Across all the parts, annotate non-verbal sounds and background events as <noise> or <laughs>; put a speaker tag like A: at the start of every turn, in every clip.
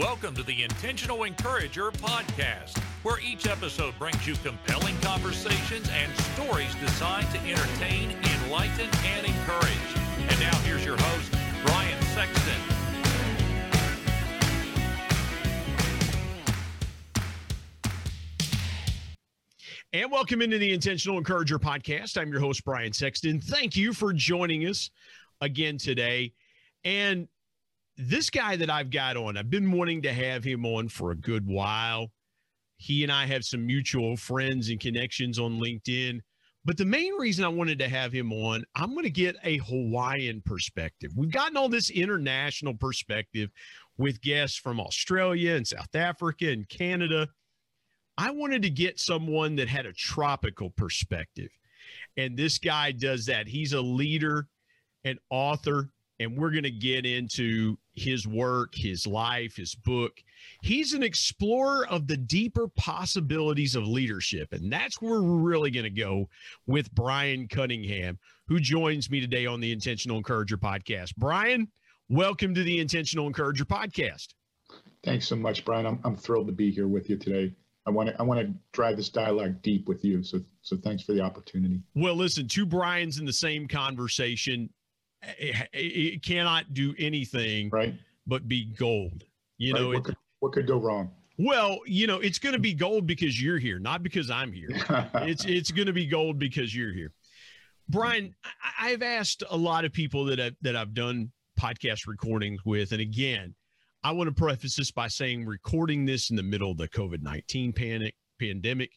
A: Welcome to the Intentional Encourager podcast, where each episode brings you compelling conversations and stories designed to entertain, enlighten, and encourage. And now here's your host, Brian Sexton.
B: And welcome into the Intentional Encourager podcast. I'm your host, Brian Sexton. Thank you for joining us again today. And this guy that I've got on, I've been wanting to have him on for a good while. He and I have some mutual friends and connections on LinkedIn. But the main reason I wanted to have him on, I'm going to get a Hawaiian perspective. We've gotten all this international perspective with guests from Australia and South Africa and Canada. I wanted to get someone that had a tropical perspective. And this guy does that. He's a leader, an author, and we're going to get into his work, his life, his book. He's an explorer of the deeper possibilities of leadership. And that's where we're really going to go with Brian Cunningham, who joins me today on the Intentional Encourager podcast. Brian, welcome to the Intentional Encourager podcast.
C: Thanks so much, Brian. I'm, I'm thrilled to be here with you today. I want to I want to drive this dialogue deep with you. So so thanks for the opportunity.
B: Well, listen, two Brian's in the same conversation. It, it cannot do anything
C: right
B: but be gold. You right. know,
C: what,
B: it,
C: could, what could go wrong?
B: Well, you know, it's going to be gold because you're here, not because I'm here. <laughs> it's it's going to be gold because you're here. Brian, I've asked a lot of people that I've, that I've done podcast recordings with, and again, I want to preface this by saying recording this in the middle of the COVID 19 panic pandemic.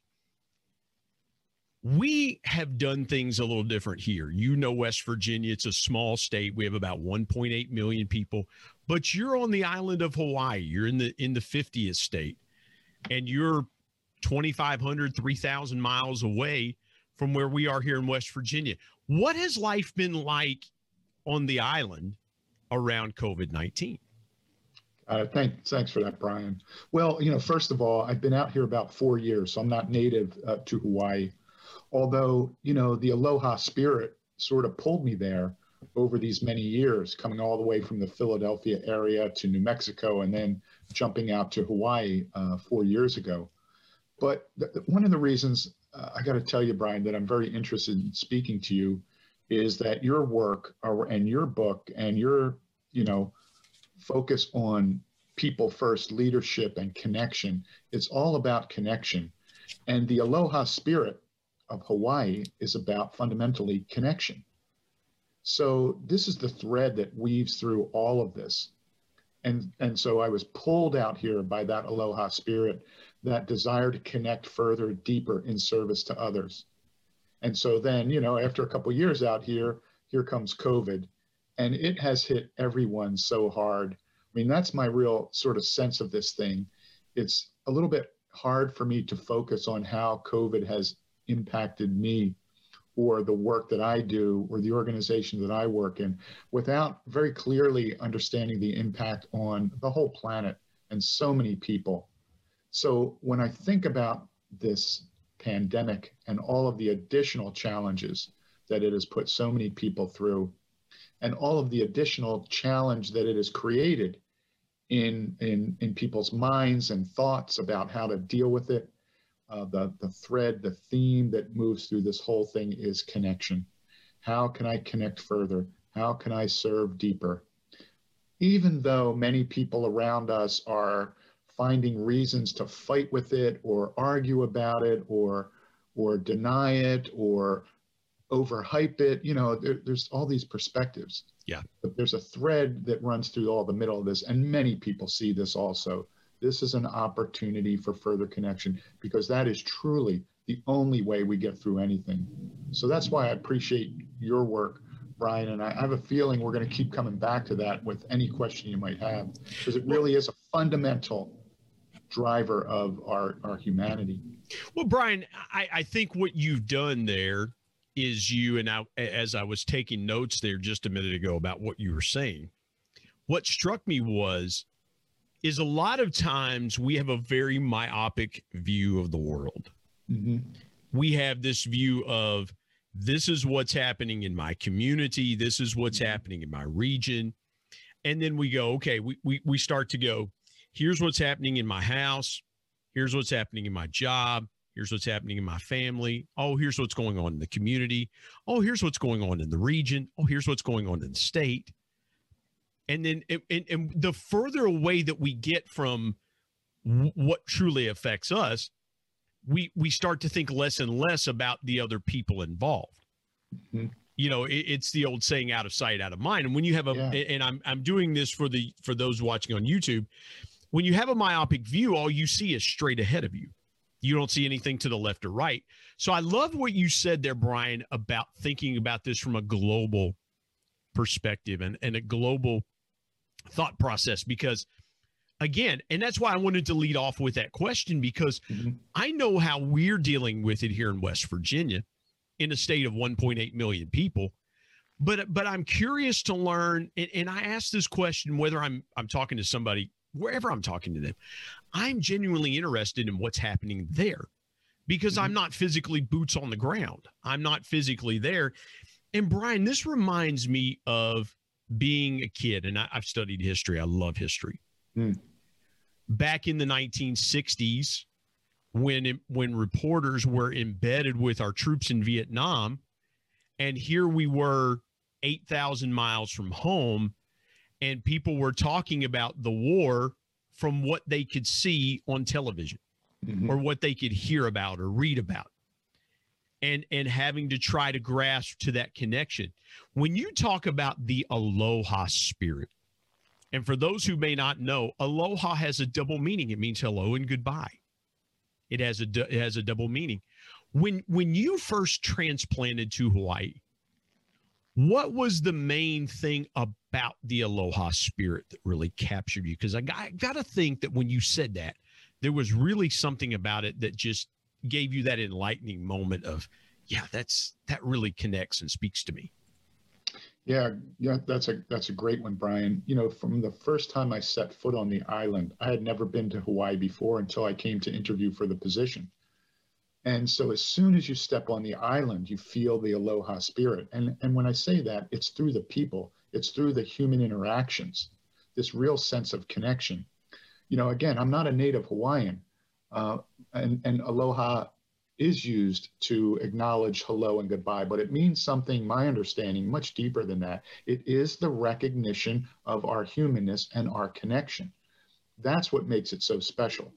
B: We have done things a little different here. You know, West Virginia, it's a small state. We have about 1.8 million people, but you're on the island of Hawaii. You're in the in the 50th state, and you're 2,500, 3,000 miles away from where we are here in West Virginia. What has life been like on the island around COVID 19?
C: Uh, thank, thanks for that, Brian. Well, you know, first of all, I've been out here about four years, so I'm not native uh, to Hawaii. Although, you know, the aloha spirit sort of pulled me there over these many years, coming all the way from the Philadelphia area to New Mexico and then jumping out to Hawaii uh, four years ago. But th- one of the reasons uh, I got to tell you, Brian, that I'm very interested in speaking to you is that your work and your book and your, you know, focus on people first leadership and connection. It's all about connection. And the aloha spirit of Hawaii is about fundamentally connection. So this is the thread that weaves through all of this. And, and so I was pulled out here by that aloha spirit, that desire to connect further, deeper in service to others. And so then, you know, after a couple years out here, here comes COVID and it has hit everyone so hard. I mean, that's my real sort of sense of this thing. It's a little bit hard for me to focus on how COVID has impacted me or the work that I do or the organization that I work in without very clearly understanding the impact on the whole planet and so many people. So when I think about this pandemic and all of the additional challenges that it has put so many people through, and all of the additional challenge that it has created in, in, in people's minds and thoughts about how to deal with it. Uh, the, the thread, the theme that moves through this whole thing is connection. How can I connect further? How can I serve deeper? Even though many people around us are finding reasons to fight with it or argue about it or or deny it or overhype it. You know, there, there's all these perspectives.
B: Yeah.
C: But there's a thread that runs through all the middle of this, and many people see this also. This is an opportunity for further connection because that is truly the only way we get through anything. So that's why I appreciate your work, Brian. And I have a feeling we're going to keep coming back to that with any question you might have because it really is a fundamental driver of our, our humanity.
B: Well, Brian, I, I think what you've done there is you and I, as I was taking notes there just a minute ago about what you were saying, what struck me was is a lot of times we have a very myopic view of the world. Mm-hmm. We have this view of this is what's happening in my community, this is what's mm-hmm. happening in my region. And then we go, okay, we, we, we start to go, here's what's happening in my house. Here's what's happening in my job. Here's what's happening in my family. Oh, here's what's going on in the community. Oh, here's what's going on in the region. Oh, here's what's going on in the state. And then, and, and the further away that we get from what truly affects us, we we start to think less and less about the other people involved. Mm-hmm. You know, it, it's the old saying, "Out of sight, out of mind." And when you have a, yeah. and I'm I'm doing this for the for those watching on YouTube, when you have a myopic view, all you see is straight ahead of you. You don't see anything to the left or right. So I love what you said there, Brian, about thinking about this from a global perspective and, and a global thought process because again, and that's why I wanted to lead off with that question because mm-hmm. I know how we're dealing with it here in West Virginia in a state of 1.8 million people. But but I'm curious to learn, and, and I ask this question whether I'm I'm talking to somebody wherever I'm talking to them, I'm genuinely interested in what's happening there because mm-hmm. I'm not physically boots on the ground. I'm not physically there. And Brian, this reminds me of being a kid, and I, have studied history. I love history. Mm back in the 1960s when it, when reporters were embedded with our troops in Vietnam and here we were 8,000 miles from home and people were talking about the war from what they could see on television mm-hmm. or what they could hear about or read about and and having to try to grasp to that connection when you talk about the aloha spirit and for those who may not know, aloha has a double meaning. It means hello and goodbye. It has a it has a double meaning. When when you first transplanted to Hawaii, what was the main thing about the aloha spirit that really captured you? Because I got, I got to think that when you said that, there was really something about it that just gave you that enlightening moment of, yeah, that's that really connects and speaks to me.
C: Yeah, yeah, that's a that's a great one, Brian. You know, from the first time I set foot on the island, I had never been to Hawaii before until I came to interview for the position. And so as soon as you step on the island, you feel the aloha spirit. And and when I say that, it's through the people, it's through the human interactions, this real sense of connection. You know, again, I'm not a native Hawaiian, uh, and and aloha is used to acknowledge hello and goodbye, but it means something, my understanding, much deeper than that. It is the recognition of our humanness and our connection. That's what makes it so special.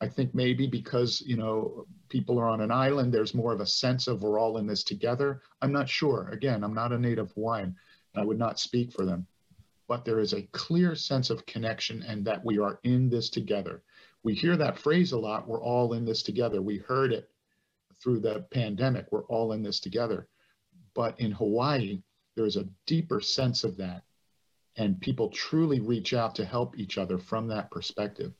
C: I think maybe because, you know, people are on an island, there's more of a sense of we're all in this together. I'm not sure. Again, I'm not a native Hawaiian. and I would not speak for them. But there is a clear sense of connection and that we are in this together. We hear that phrase a lot, we're all in this together. We heard it through the pandemic. We're all in this together. But in Hawaii, there's a deeper sense of that. And people truly reach out to help each other from that perspective.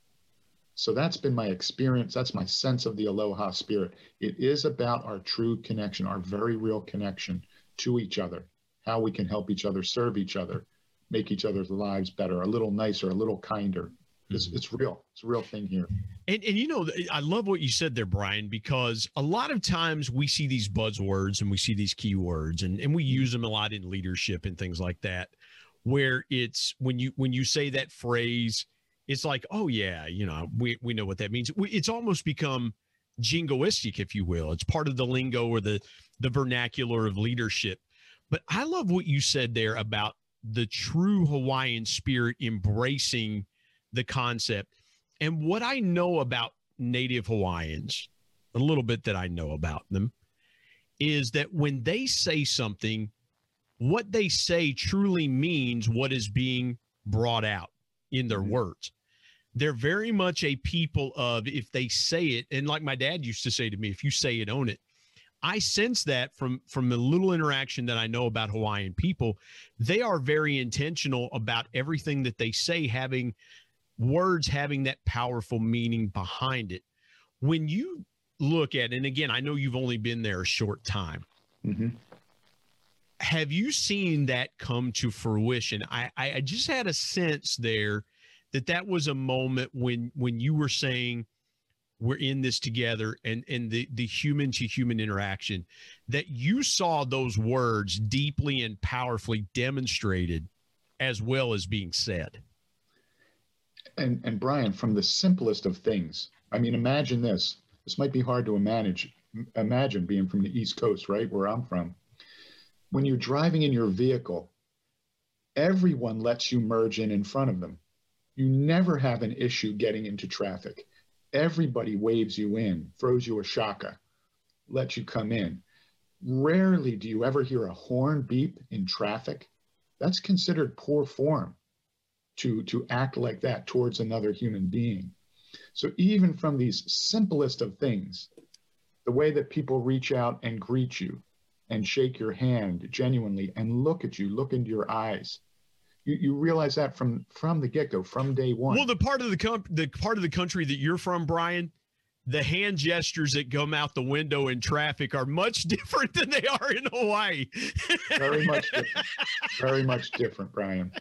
C: So that's been my experience. That's my sense of the aloha spirit. It is about our true connection, our very real connection to each other, how we can help each other, serve each other, make each other's lives better, a little nicer, a little kinder, it's, mm-hmm. it's real. It's a real thing here.
B: And, and you know, I love what you said there, Brian, because a lot of times we see these buzzwords and we see these keywords and, and we mm-hmm. use them a lot in leadership and things like that, where it's when you when you say that phrase, it's like, oh yeah, you know, we, we know what that means. It's almost become jingoistic, if you will. It's part of the lingo or the the vernacular of leadership. But I love what you said there about the true Hawaiian spirit embracing the concept. And what I know about Native Hawaiians, a little bit that I know about them, is that when they say something, what they say truly means what is being brought out in their mm-hmm. words. They're very much a people of if they say it, and like my dad used to say to me, if you say it, own it. I sense that from from the little interaction that I know about Hawaiian people, they are very intentional about everything that they say having words having that powerful meaning behind it. When you look at, and again, I know you've only been there a short time. Mm-hmm. Have you seen that come to fruition? I, I just had a sense there that that was a moment when when you were saying we're in this together and and the the human to human interaction that you saw those words deeply and powerfully demonstrated as well as being said
C: And and Brian, from the simplest of things, I mean, imagine this. This might be hard to manage, imagine being from the East Coast, right, where I'm from. When you're driving in your vehicle, everyone lets you merge in in front of them. You never have an issue getting into traffic. Everybody waves you in, throws you a shaka, lets you come in. Rarely do you ever hear a horn beep in traffic. That's considered poor form to, to act like that towards another human being. So even from these simplest of things, the way that people reach out and greet you and shake your hand genuinely and look at you, look into your eyes, you, you realize that from from the get go, from day one.
B: Well, the part of the com- the part of the country that you're from, Brian, the hand gestures that come out the window in traffic are much <laughs> different than they are in Hawaii.
C: Very much different. Very much different, Brian.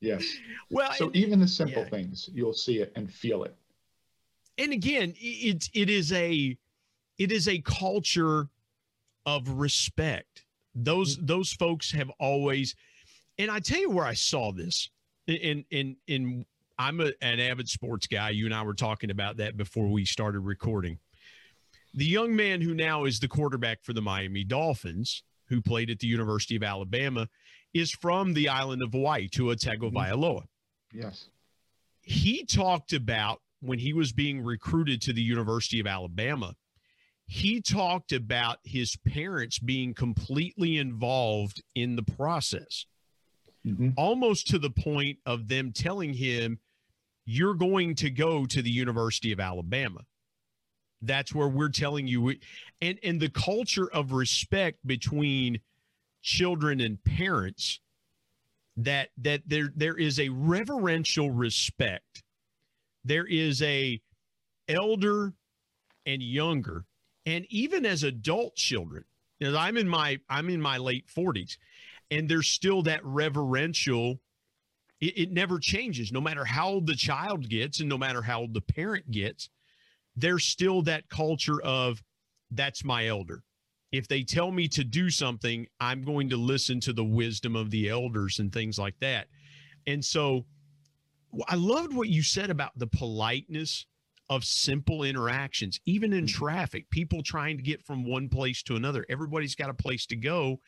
C: Yes.
B: Well,
C: so
B: and,
C: even the simple
B: yeah.
C: things, you'll see it and feel it.
B: And again, it it is a it is a culture of respect. Those
C: Mm-hmm.
B: those folks have always, and I tell you where I saw this. In in in I'm a, an avid sports guy. You and I were talking about that before we started recording. The young man who now is the quarterback for the Miami Dolphins, who played at the University of Alabama, is from the island of Hawaii, Tua Tagovailoa.
C: Yes.
B: He talked about when he was being recruited to the University of Alabama, he talked about his parents being completely involved in the process,
C: Mhm.
B: almost to the point of them telling him, You're going to go to the University of Alabama. That's where we're telling you. we-" And, and the culture of respect between children and parents that that there there is a reverential respect. There is a elder and younger and even as adult children you know, i'm in my i'm in my late 40s and there's still that reverential it, it never changes. No matter how old the child gets and no matter how old the parent gets there's still that culture of that's my elder if they tell me to do something i'm going to listen to the wisdom of the elders and things like that and so I loved what you said about the politeness of simple interactions, even in mm-hmm. traffic, people trying to get from one place to another. Everybody's got a place to go,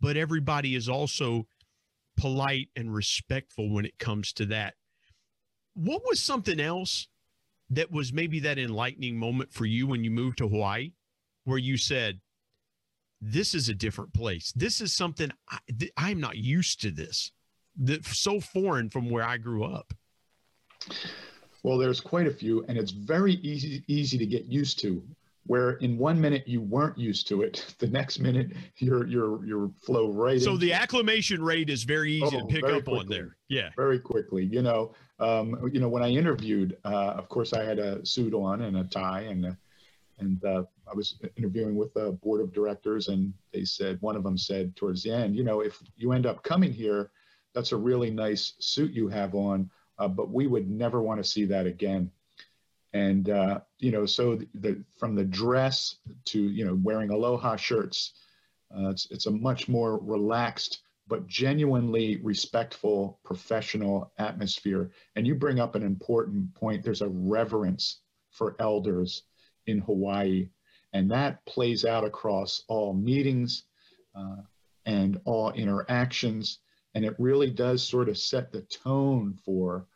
B: but everybody is also polite and respectful when it comes to that. What was something else that was maybe that enlightening moment for you when you moved to Hawaii where you said, this is a different place. This is something I, th- I'm not used to this. That's so foreign from where I grew up.
C: Well, there's quite a few, and it's very easy easy to get used to. Where in one minute you weren't used to it, <laughs> the next minute you're you're you're flow right.
B: So the acclimation rate is very easy to
C: Oh,
B: pick
C: very
B: up on there. Yeah.
C: very quickly. You know, um, you know when I interviewed, uh, of course I had a suit on and a tie, and uh, and uh, I was interviewing with the board of directors, and they said one of them said towards the end, you know, if you end up coming here, that's a really nice suit you have on, uh, but we would never want to see that again. And uh, you know, so the, the from the dress to you know wearing aloha shirts, uh, it's it's a much more relaxed but genuinely respectful professional atmosphere. And you bring up an important point. There's a reverence for elders in Hawaii, and that plays out across all meetings uh, and all interactions. And it really does sort of set the tone for,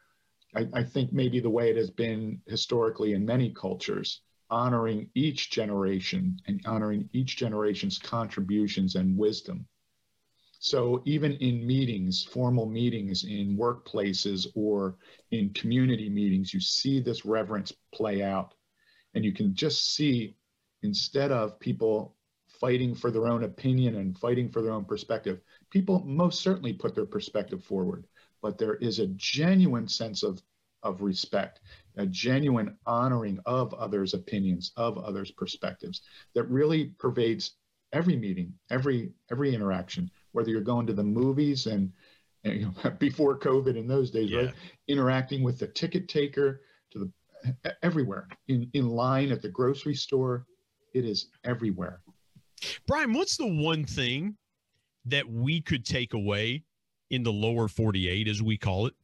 C: I, I think, maybe the way it has been historically in many cultures, honoring each generation and honoring each generation's contributions and wisdom. So even in meetings, formal meetings in workplaces or in community meetings, you see this reverence play out. And you can just see, instead of people fighting for their own opinion and fighting for their own perspective, people most certainly put their perspective forward. But there is a genuine sense of, of respect, a genuine honoring of others' opinions, of others' perspectives that really pervades every meeting, every every interaction, whether you're going to the movies and, and, you know, <laughs> before COVID in those days,
B: Yeah.
C: right? Interacting with the ticket taker everywhere. In, in line at the grocery store, it is everywhere.
B: Brian, what's the one thing that we could take away in the lower 48, as we call it,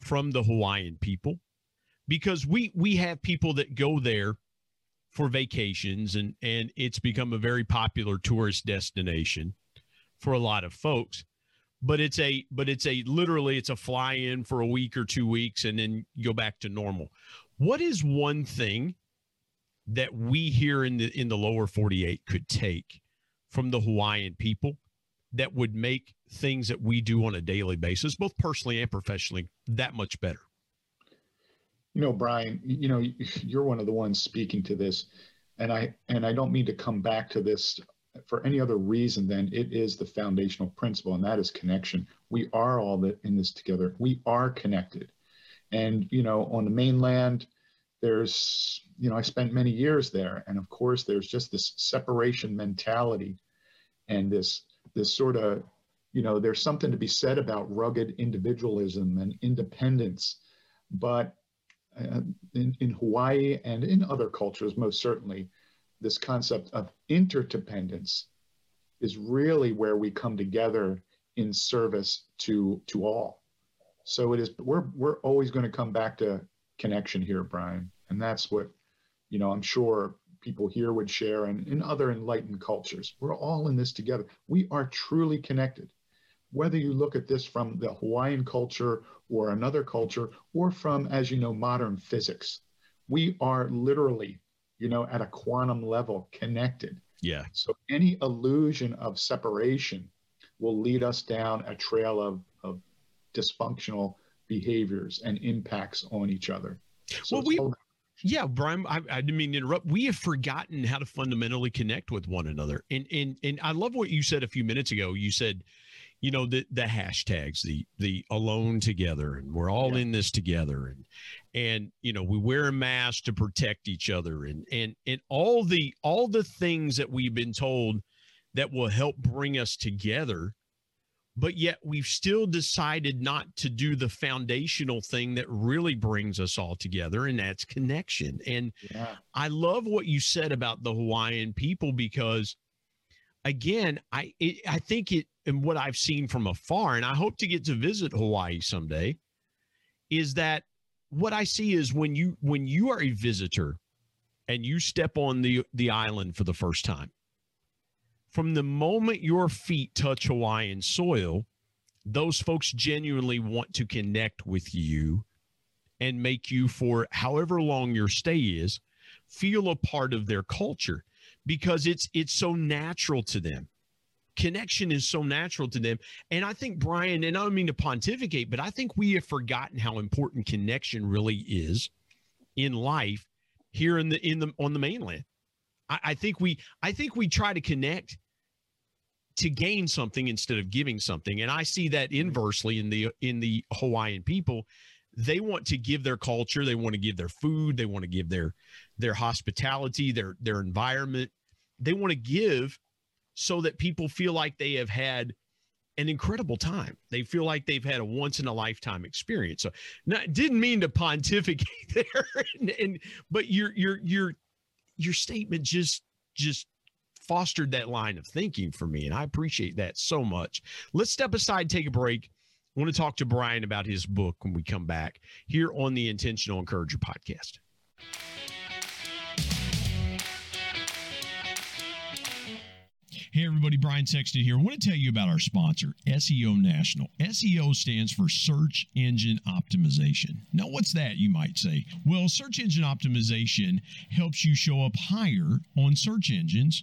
B: from the Hawaiian people? Because we we have people that go there for vacations and and it's become a very popular tourist destination for a lot of folks. But it's a but it's a literally it's a fly in for a week or two weeks and then go back to normal what is one thing that we here in the in the lower 48 could take from the hawaiian people that would make things that we do on a daily basis both personally and professionally that much better?
C: You know brian you know <laughs> you're one of the ones speaking to this and i and i don't mean to come back to this for any other reason than it is the foundational principle and that is connection. We are all that in this together. We are connected and you know on the mainland there's you know i spent many years there and of course there's just this separation mentality and this this sort of you know there's something to be said about rugged individualism and independence but uh, in, in Hawaii and in other cultures, most certainly, this concept of interdependence is really where we come together in service to to all. So it is we're we're always going to come back to connection here, Brian, and that's what you know. I'm sure people here would share, and in other enlightened cultures, we're all in this together. We are truly connected whether you look at this from the Hawaiian culture or another culture, or from, as you know, modern physics, we are literally, you know, at a quantum level connected.
B: Yeah.
C: So any illusion of separation will lead us down a trail of, of dysfunctional behaviors and impacts on each other.
B: So well, we, yeah, Brian, I, I, didn't mean to interrupt. We have forgotten how to fundamentally connect with one another. And, and, and I love what you said a few minutes ago. You said, you know the the hashtags the the alone together and we're all yeah. in this together and and you know we wear a mask to protect each other and and and all the all the things that we've been told that will help bring us together but yet we've still decided not to do the foundational thing that really brings us all together and that's connection and yeah. i love what you said about the hawaiian people because again i it, i think it and what I've seen from afar, and I hope to get to visit Hawaii someday, is that what I see is when you when you are a visitor and you step on the the island for the first time, from the moment your feet touch Hawaiian soil, those folks genuinely want to connect with you and make you for however long your stay is feel a part of their culture because it's it's so natural to them connection is so natural to them. And I think, Brian, and I don't mean to pontificate, but I think we have forgotten how important connection really is in life here in the in the on the mainland. I, I think we I think we try to connect to gain something instead of giving something. And I see that mm-hmm. inversely in the in the Hawaiian people. They want to give their culture, they want to give their food, they want to give their their hospitality, their their environment. They want to give so that people feel like they have had an incredible time. They feel like they've had a once in a lifetime experience. So, not, didn't mean to pontificate <laughs> there, and, and but your your your your statement just just fostered that line of thinking for me, and I appreciate that so much. Let's step aside, take a break. I want to talk to Brian about his book when we come back here on the Intentional Encourager podcast. Hey, everybody, Brian Sexton here. I want to tell you about our sponsor, SEO National. SEO stands for Search Engine Optimization. Now, what's that, you might say? Well, search engine optimization helps you show up higher on search engines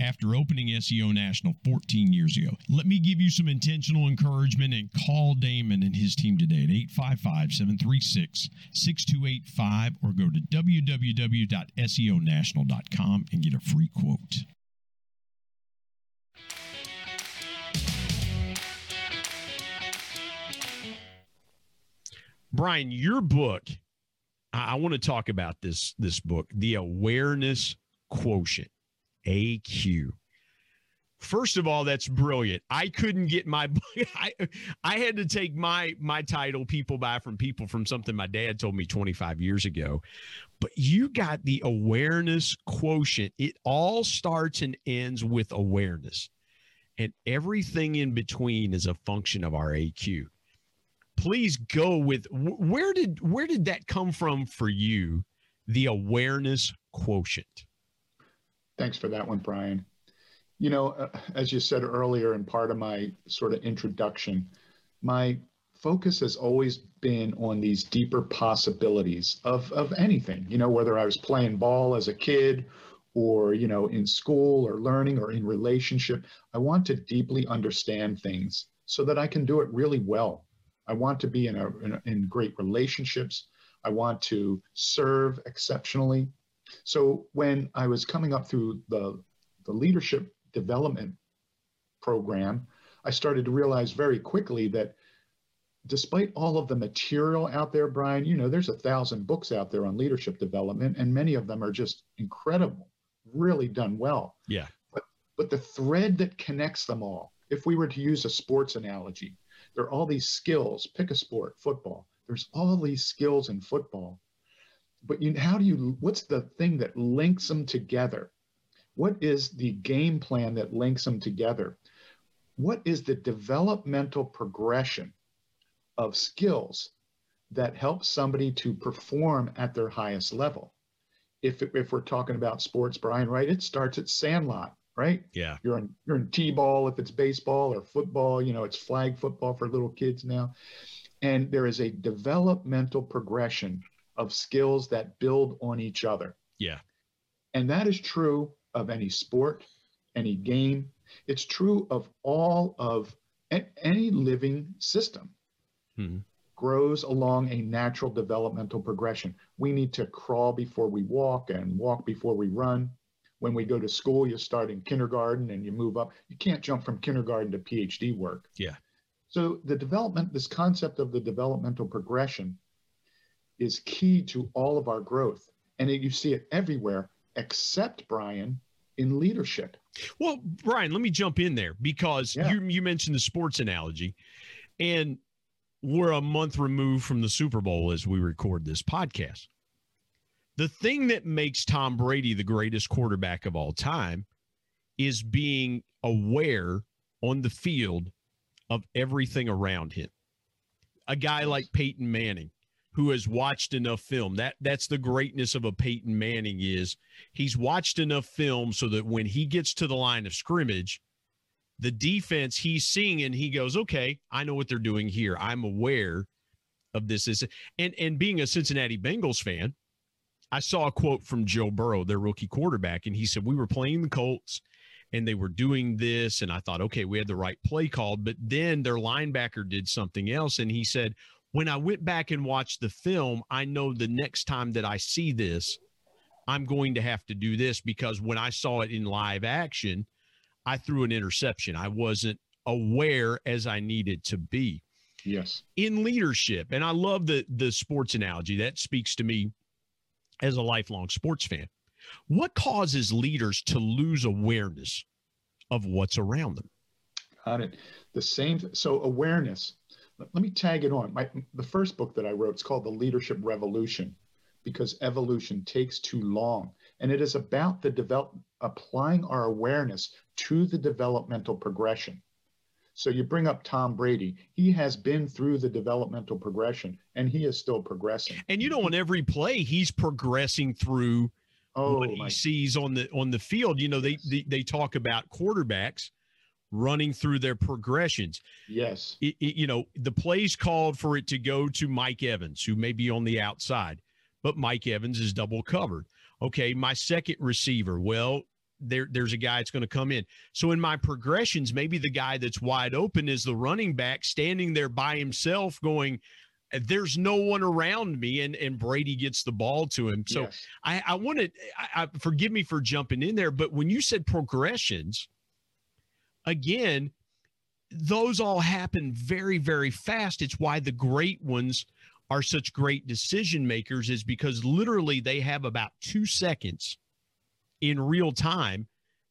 B: after opening SEO National 14 years ago. Let me give you some intentional encouragement and call Damon and his team today at 855 736 6285 or go to www.seonational.com and get a free quote. Brian, your book, I, I want to talk about this this book, The Awareness Quotient, AQ. First of all, that's brilliant. I couldn't get my <laughs> I, I had to take my my title people buy from people from something my dad told me 25 years ago. But you got the awareness quotient. It all starts and ends with awareness. And everything in between is a function of our AQ. Please go with where did where did that come from for you? The awareness quotient.
C: Thanks for that one, Brian. You know, uh, as you said earlier in part of my sort of introduction, my focus has always been on these deeper possibilities of, of anything, you know, whether I was playing ball as a kid or, you know, in school or learning or in relationship. I want to deeply understand things so that I can do it really well. I want to be in, a, in, a, in great relationships. I want to serve exceptionally. So when I was coming up through the, the leadership development program, I started to realize very quickly that despite all of the material out there, Brian, you know, there's a thousand books out there on leadership development, and many of them are just incredible, really done well.
B: Yeah.
C: But but the thread that connects them all, if we were to use a sports analogy, there are all these skills. Pick a sport, football. There's all these skills in football. But you, how do you? What's the thing that links them together? What is the game plan that links them together? What is the developmental progression of skills that helps somebody to perform at their highest level? If, if we're talking about sports, Brian, right, it starts at sandlot, right?
B: Yeah.
C: You're in you're in t-ball if it's baseball or football, you know, it's flag football for little kids now. And there is a developmental progression of skills that build on each other.
B: Yeah.
C: And that is true of any sport, any game. It's true of all of any living system. Mm-hmm. Grows along a natural developmental progression. We need to crawl before we walk and walk before we run. When we go to school, you start in kindergarten and you move up. You can't jump from kindergarten to PhD work.
B: Yeah.
C: So the development, this concept of the developmental progression is key to all of our growth. And you see it everywhere, except, Brian, in leadership.
B: Well, Brian, let me jump in there because yeah. you you mentioned the sports analogy, and we're a month removed from the Super Bowl as we record this podcast. The thing that makes Tom Brady the greatest quarterback of all time is being aware on the field of everything around him. A guy like Peyton Manning who has watched enough film. That that's the greatness of a Peyton Manning is he's watched enough film so that when he gets to the line of scrimmage, the defense he's seeing and he goes, "Okay, I know what they're doing here. I'm aware of this." Is and and being a Cincinnati Bengals fan, I saw a quote from Joe Burrow, their rookie quarterback, and he said, "We were playing the Colts." and they were doing this and i thought okay we had the right play called but then their linebacker did something else and he said when I went back and watched the film, I know the next time that I see this, I'm going to have to do this because when I saw it in live action, I threw an interception. I wasn't aware as I needed to be.
C: Yes.
B: In leadership, and I love the the sports analogy that speaks to me as a lifelong sports fan. What causes leaders to lose awareness of what's around them?
C: Got it. The same. So awareness let me tag it on. My, the first book that I wrote is called The Leadership Revolution because evolution takes too long. And it is about the develop, applying our awareness to the developmental progression. So you bring up Tom Brady. He has been through the developmental progression and he is still progressing.
B: And you know, on every play, he's progressing through oh, what he my. sees on the on the field. You know, they, they they talk about quarterbacks running through their progressions.
C: Yes.
B: It, it, you know, the plays called for it to go to Mike Evans, who may be on the outside, but Mike Evans is double covered. Okay, my second receiver, well, there, there's a guy that's going to come in. So in my progressions, maybe the guy that's wide open is the running back standing there by himself going, there's no one around me and and Brady gets the ball to him. So yes. I I wanted I, I forgive me for jumping in there, but when you said progressions, again, those all happen very, very fast. It's why the great ones are such great decision makers is because literally they have about two seconds in real time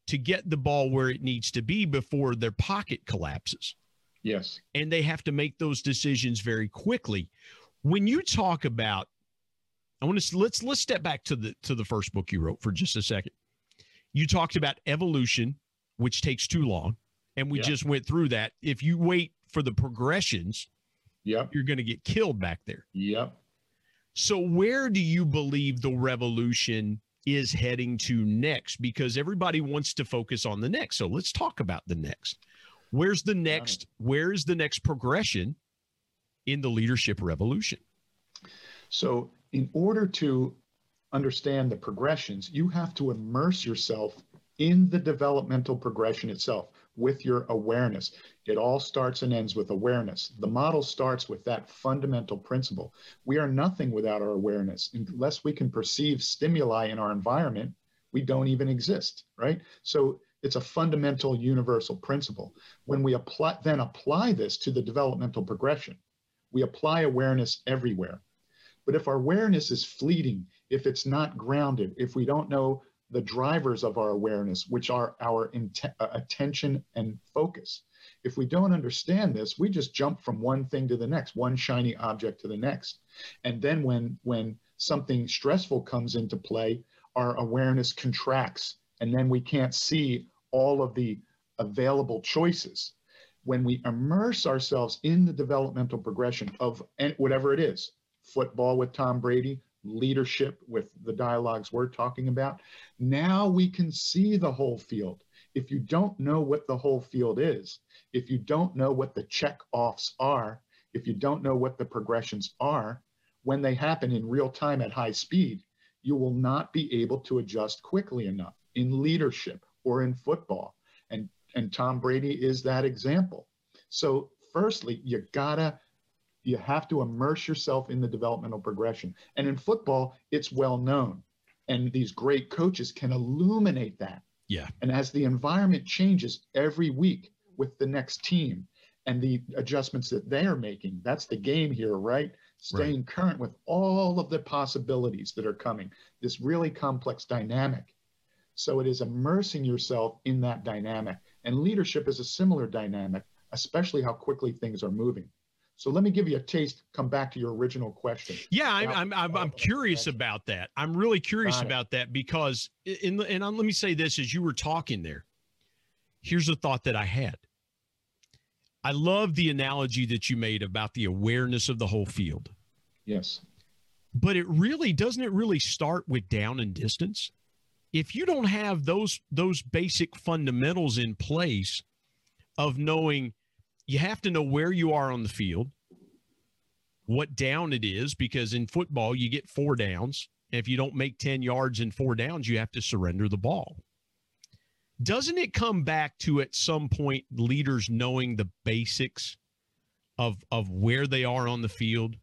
B: to get the ball where it needs to be before their pocket collapses.
C: Yes.
B: And they have to make those decisions very quickly. When you talk about I want to let's let's step back to the to the first book you wrote for just a second. You talked about evolution, which takes too long, and we just went through that. If you wait for the progressions,
C: yep.
B: you're going to get killed back there.
C: Yep.
B: So where do you believe the revolution is heading to next? Because everybody wants to focus on the next. So let's talk about the next. Where's the next? Where's the next progression in the leadership revolution?
C: So in order to understand the progressions, you have to immerse yourself in the developmental progression itself with your awareness. It all starts and ends with awareness. The model starts with that fundamental principle. We are nothing without our awareness. Unless we can perceive stimuli in our environment, we don't even exist, right? So it's a fundamental universal principle. When we apply, then apply this to the developmental progression, we apply awareness everywhere. But if our awareness is fleeting, if it's not grounded, if we don't know the drivers of our awareness, which are our uh, attention and focus, if we don't understand this, we just jump from one thing to the next, one shiny object to the next. And then when when something stressful comes into play, our awareness contracts, and then we can't see all of the available choices. When we immerse ourselves in the developmental progression of whatever it is, football with Tom Brady, leadership with the dialogues we're talking about. Now we can see the whole field. If you don't know what the whole field is, if you don't know what the check offs are, if you don't know what the progressions are, when they happen in real time at high speed, you will not be able to adjust quickly enough in leadership or in football. And, and Tom Brady is that example. So, firstly, you gotta you have to immerse yourself in the developmental progression. And in football, it's well known. And these great coaches can illuminate that.
B: Yeah.
C: And as the environment changes every week with the next team and the adjustments that they are making, that's the game here, right? Staying right. current with all of the possibilities that are coming, this really complex dynamic. So it is immersing yourself in that dynamic. And leadership is a similar dynamic, especially how quickly things are moving. So let me give you a taste. Come back to your original question.
B: Yeah, I'm I'm, I'm, oh, I'm curious about that. I'm really curious about that because in and let me say this as you were talking there. Here's a thought that I had. I love the analogy that you made about the awareness of the whole field.
C: Yes.
B: But it really doesn't it really start with down and distance? If you don't have those those basic fundamentals in place of knowing you have to know where you are on the field, what down it is, because in football, you get four downs. If you don't make 10 yards in four downs, you have to surrender the ball. Doesn't it come back to at some point leaders knowing the basics of of where they are on the field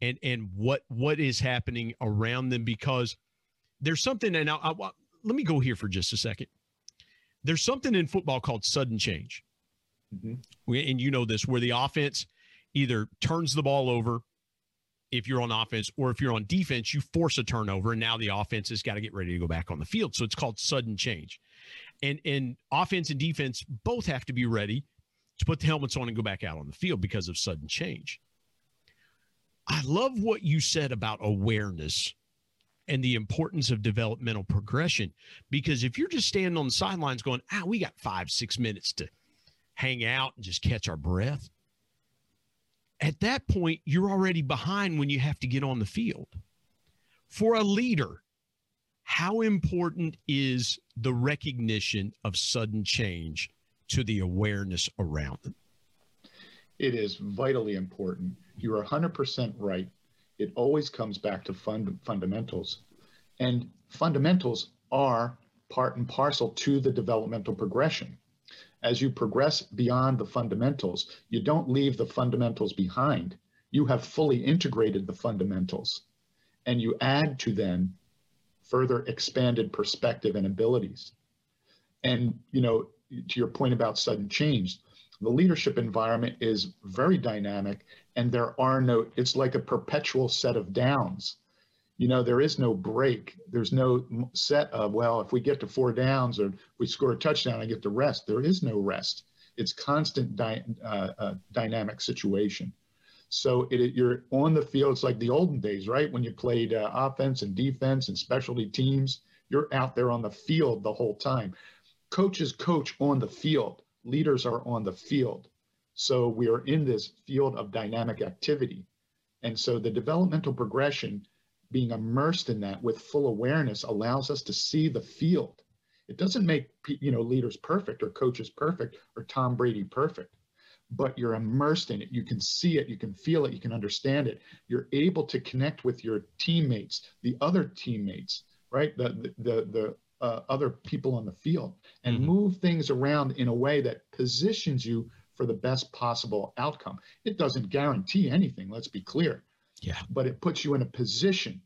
B: and and what what is happening around them because there's something and I, I, let me go here for just a second. There's something in football called sudden change. Mm-hmm. And you know this, where the offense either turns the ball over if you're on offense, or if you're on defense, you force a turnover, and now the offense has got to get ready to go back on the field. So it's called sudden change. And and offense and defense both have to be ready to put the helmets on and go back out on the field because of sudden change. I love what you said about awareness and the importance of developmental progression because if you're just standing on the sidelines going, ah, we got five, six minutes to hang out and just catch our breath. At that point, you're already behind when you have to get on the field. For a leader, how important is the recognition of sudden change to the awareness around them?
C: It is vitally important. You're 100% right. It always comes back to fund, fundamentals. And fundamentals are part and parcel to the developmental progression as you progress beyond the fundamentals, you don't leave the fundamentals behind. You have fully integrated the fundamentals and you add to them further expanded perspective and abilities. And, you know, to your point about sudden change, The leadership environment is very dynamic, and there are no, it's like a perpetual set of downs. You know, there is no break. There's no set of, well, if we get to four downs or we score a touchdown, I get to rest. There is no rest. It's constant dy- uh, uh, dynamic situation. So it, you're on the field. It's like the olden days, right? When you played uh, offense and defense and specialty teams, you're out there on the field the whole time. Coaches coach on the field leaders are on the field. So we are in this field of dynamic activity. And so the developmental progression, being immersed in that with full awareness, allows us to see the field. It doesn't make you know leaders perfect or coaches perfect or Tom Brady perfect, but you're immersed in it. You can see it, you can feel it, you can understand it. You're able to connect with your teammates, the other teammates, right? The the the, the uh, other people on the field and mm-hmm. move things around in a way that positions you for the best possible outcome. It doesn't guarantee anything, let's be clear.
B: Yeah.
C: But it puts you in a position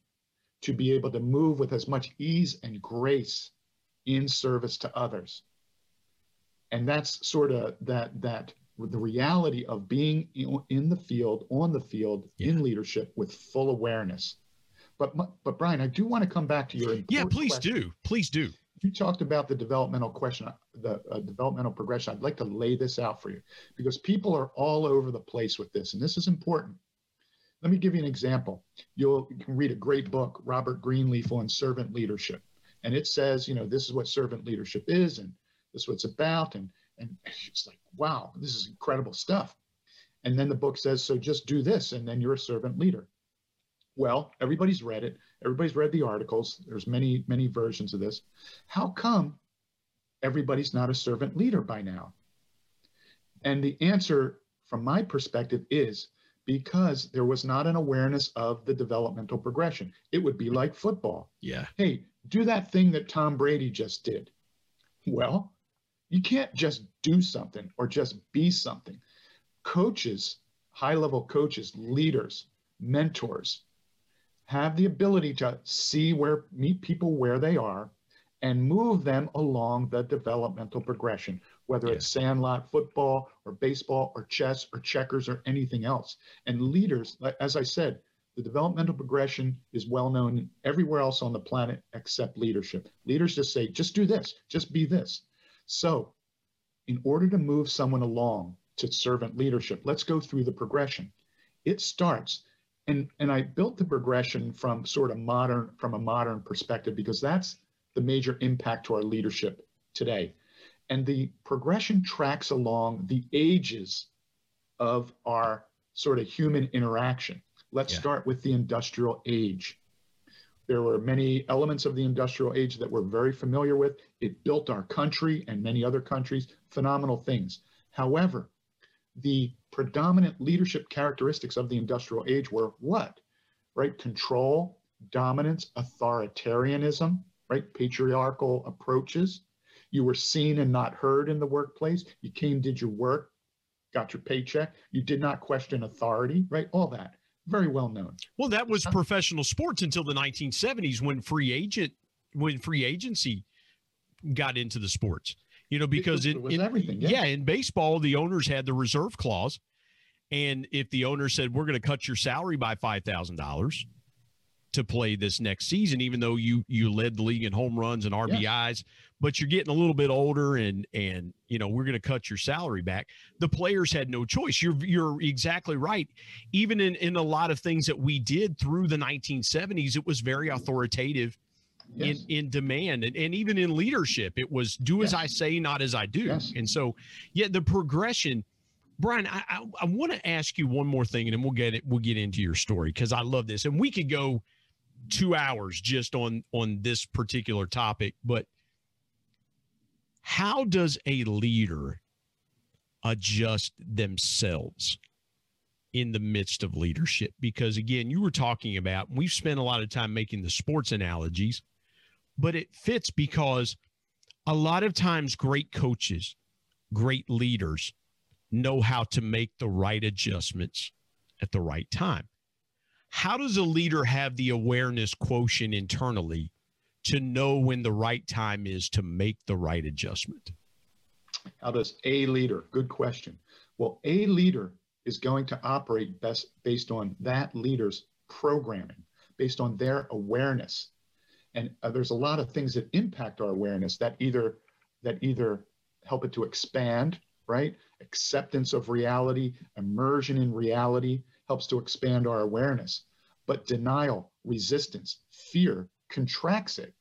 C: to be able to move with as much ease and grace in service to others. And that's sort of that that the reality of being in the field, on the field, yeah. in leadership with full awareness but but Brian, I do want to come back to your
B: yeah. Please question. do. Please do.
C: You talked about the developmental question, the uh, developmental progression. I'd like to lay this out for you because people are all over the place with this, and this is important. Let me give you an example. You'll, you can read a great book, Robert Greenleaf, on servant leadership, and it says, you know, this is what servant leadership is, and this is what it's about, and and it's like, wow, this is incredible stuff. And then the book says, so just do this, and then you're a servant leader. Well, everybody's read it. Everybody's read the articles. There's many, many versions of this. How come everybody's not a servant leader by now? And the answer, from my perspective, is because there was not an awareness of the developmental progression. It would be like football.
B: Yeah.
C: Hey, do that thing that Tom Brady just did. Well, you can't just do something or just be something. Coaches, high level coaches, leaders, mentors, have the ability to see where meet people where they are and move them along the developmental progression, whether it's sandlot football or baseball or chess or checkers or anything else. And leaders, as I said, the developmental progression is well known everywhere else on the planet except leadership. Leaders just say, just do this, just be this. So, in order to move someone along to servant leadership, let's go through the progression. It starts and and I built the progression from sort of modern from a modern perspective because that's the major impact to our leadership today. And the progression tracks along the ages of our sort of human interaction. Let's yeah. start with the industrial age. There were many elements of the industrial age that we're very familiar with. It built our country and many other countries, phenomenal things. However, the predominant leadership characteristics of the industrial age were what? Right? Control, dominance, authoritarianism, right? Patriarchal approaches. You were seen and not heard in the workplace. You came, did your work, got your paycheck. You did not question authority, right? All that. Very well known.
B: Well, that was professional sports until the 1970s when free agent when free agency got into the sports you know, because
C: it,
B: in,
C: everything.
B: Yeah. yeah, in baseball, the owners had the reserve clause, and if the owner said we're going to cut your salary by five thousand dollars to play this next season, even though you you led the league in home runs and RBIs, yes. but you're getting a little bit older and and you know we're going to cut your salary back. The players had no choice. You're you're exactly right. Even in in a lot of things that we did through the 1970s, it was very authoritative yes. in in demand and, and even in leadership it was do as i say not as i do yes. and so yeah the progression brian i i, I want to ask you one more thing and then we'll get it we'll get into your story because i love this and we could go two hours just on on this particular topic but how does a leader adjust themselves in the midst of leadership because again you were talking about we've spent a lot of time making the sports analogies but it fits because a lot of times great coaches, great leaders know how to make the right adjustments at the right time. How does a leader have the awareness quotient internally to know when the right time is to make the right adjustment?
C: How does a leader, good question. Well, a leader is going to operate best based on that leader's programming, based on their awareness. And uh, there's a lot of things that impact our awareness that either that either help it to expand, right? Acceptance of reality, immersion in reality helps to expand our awareness. But denial, resistance, fear contracts it.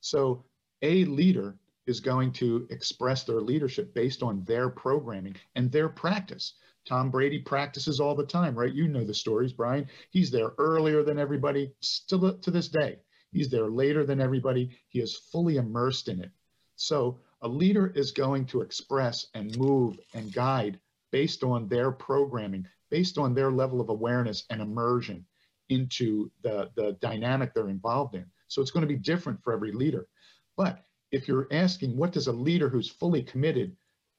C: So a leader is going to express their leadership based on their programming and their practice. Tom Brady practices all the time, right? You know the stories, Brian. He's there earlier than everybody, still to this day. He's there later than everybody. He is fully immersed in it. So a leader is going to express and move and guide based on their programming, based on their level of awareness and immersion into the, the dynamic they're involved in. So it's going to be different for every leader. But if you're asking what does a leader who's fully committed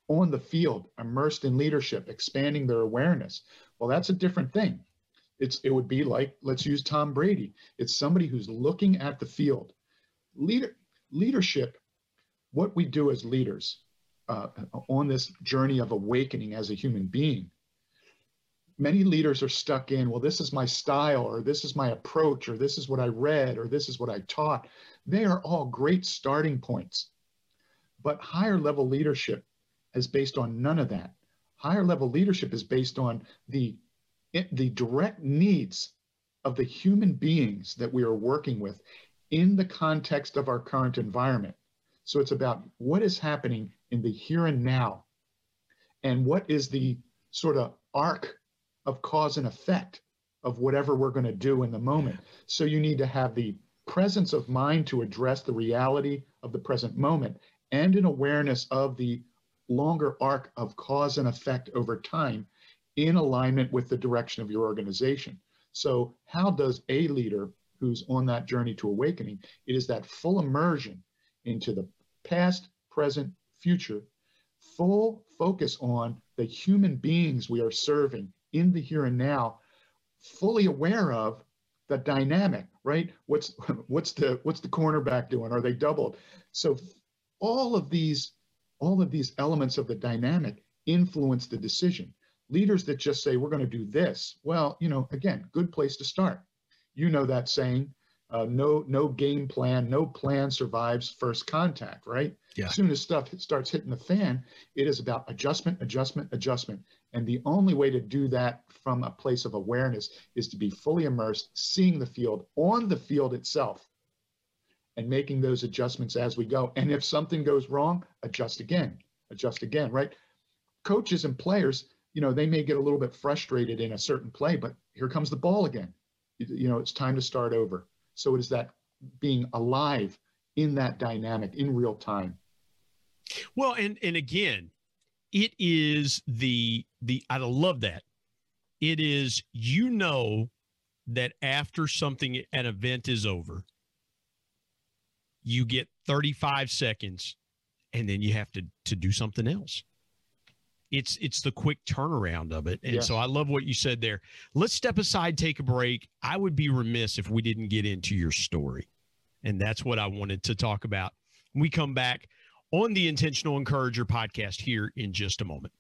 C: on the field, immersed in leadership, expanding their awareness, well, that's a different thing. It's it would be like let's use Tom Brady. It's somebody who's looking at the field. Leader leadership, what we do as leaders uh, on this journey of awakening as a human being. Many leaders are stuck in, well, this is my style, or this is my approach, or this is what I read, or this is what I taught. They are all great starting points. But higher level leadership is based on none of that. Higher level leadership is based on the, the direct needs of the human beings that we are working with in the context of our current environment. So it's about what is happening in the here and now and what is the sort of arc of cause and effect of whatever we're going to do in the moment. So you need to have the presence of mind to address the reality of the present moment and an awareness of the longer arc of cause and effect over time in alignment with the direction of your organization. So, how does a leader who's on that journey to awakening? It is that full immersion into the past, present, future, full focus on the human beings we are serving in the here and now, fully aware of the dynamic, right? What's <laughs> what's the what's the cornerback doing? Are they doubled? So all of these all of these elements of the dynamic influence the decision. Leaders that just say we're going to do this, well, you know, again, good place to start. You know that saying, uh, no no game plan, no plan survives first contact, right?
B: Yeah.
C: As soon as stuff starts hitting the fan, it is about adjustment, adjustment, adjustment. And the only way to do that from a place of awareness is to be fully immersed, seeing the field on the field itself and making those adjustments as we go. And if something goes wrong, adjust again, adjust again, right? Coaches and players, you know, they may get a little bit frustrated in a certain play, but here comes the ball again. You know, it's time to start over. So it is that being alive in that dynamic in real time.
B: Well, and and again, it is the the I love that. It is you know that after something an event is over, you get 35 seconds and then you have to to do something else. It's it's the quick turnaround of it. And so I love what you said there. Let's step aside, take a break. I would be remiss if we didn't get into your story. And that's what I wanted to talk about. When we come back, on the Intentional Encourager podcast here in just a moment.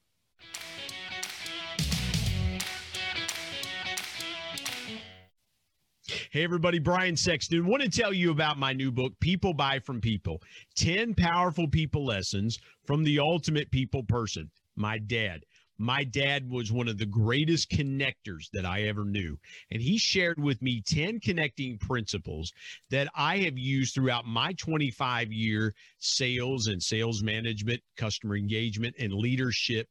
B: Hey, everybody, Brian Sexton. Want to tell you about my new book, People Buy from People 10 Powerful People Lessons from the Ultimate People Person, my dad. My dad was one of the greatest connectors that I ever knew. And he shared with me 10 connecting principles that I have used throughout my 25 year sales and sales management, customer engagement, and leadership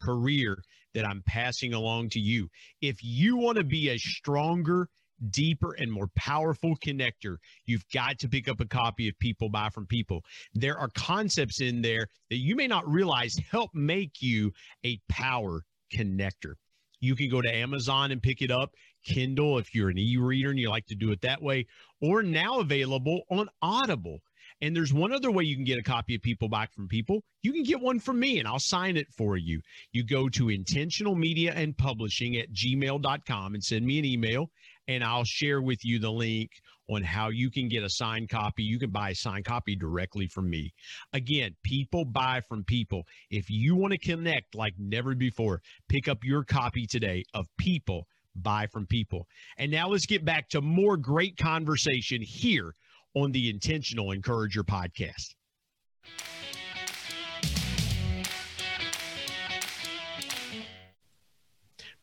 B: career that I'm passing along to you. If you want to be a stronger, deeper and more powerful connector, you've got to pick up a copy of People Buy from People. There are concepts in there that you may not realize help make you a power connector. You can go to Amazon and pick it up, Kindle if you're an e reader and you like to do it that way, or now available on Audible. And there's one other way you can get a copy of People Buy from People. You can get one from me and I'll sign it for you. You go to intentional media and publishing at gmail.com and send me an email, and I'll share with you the link on how you can get a signed copy. You can buy a signed copy directly from me. Again, people buy from people. If you want to connect like never before, pick up your copy today of People Buy from People. And now let's get back to more great conversation here on the Intentional Encourager podcast.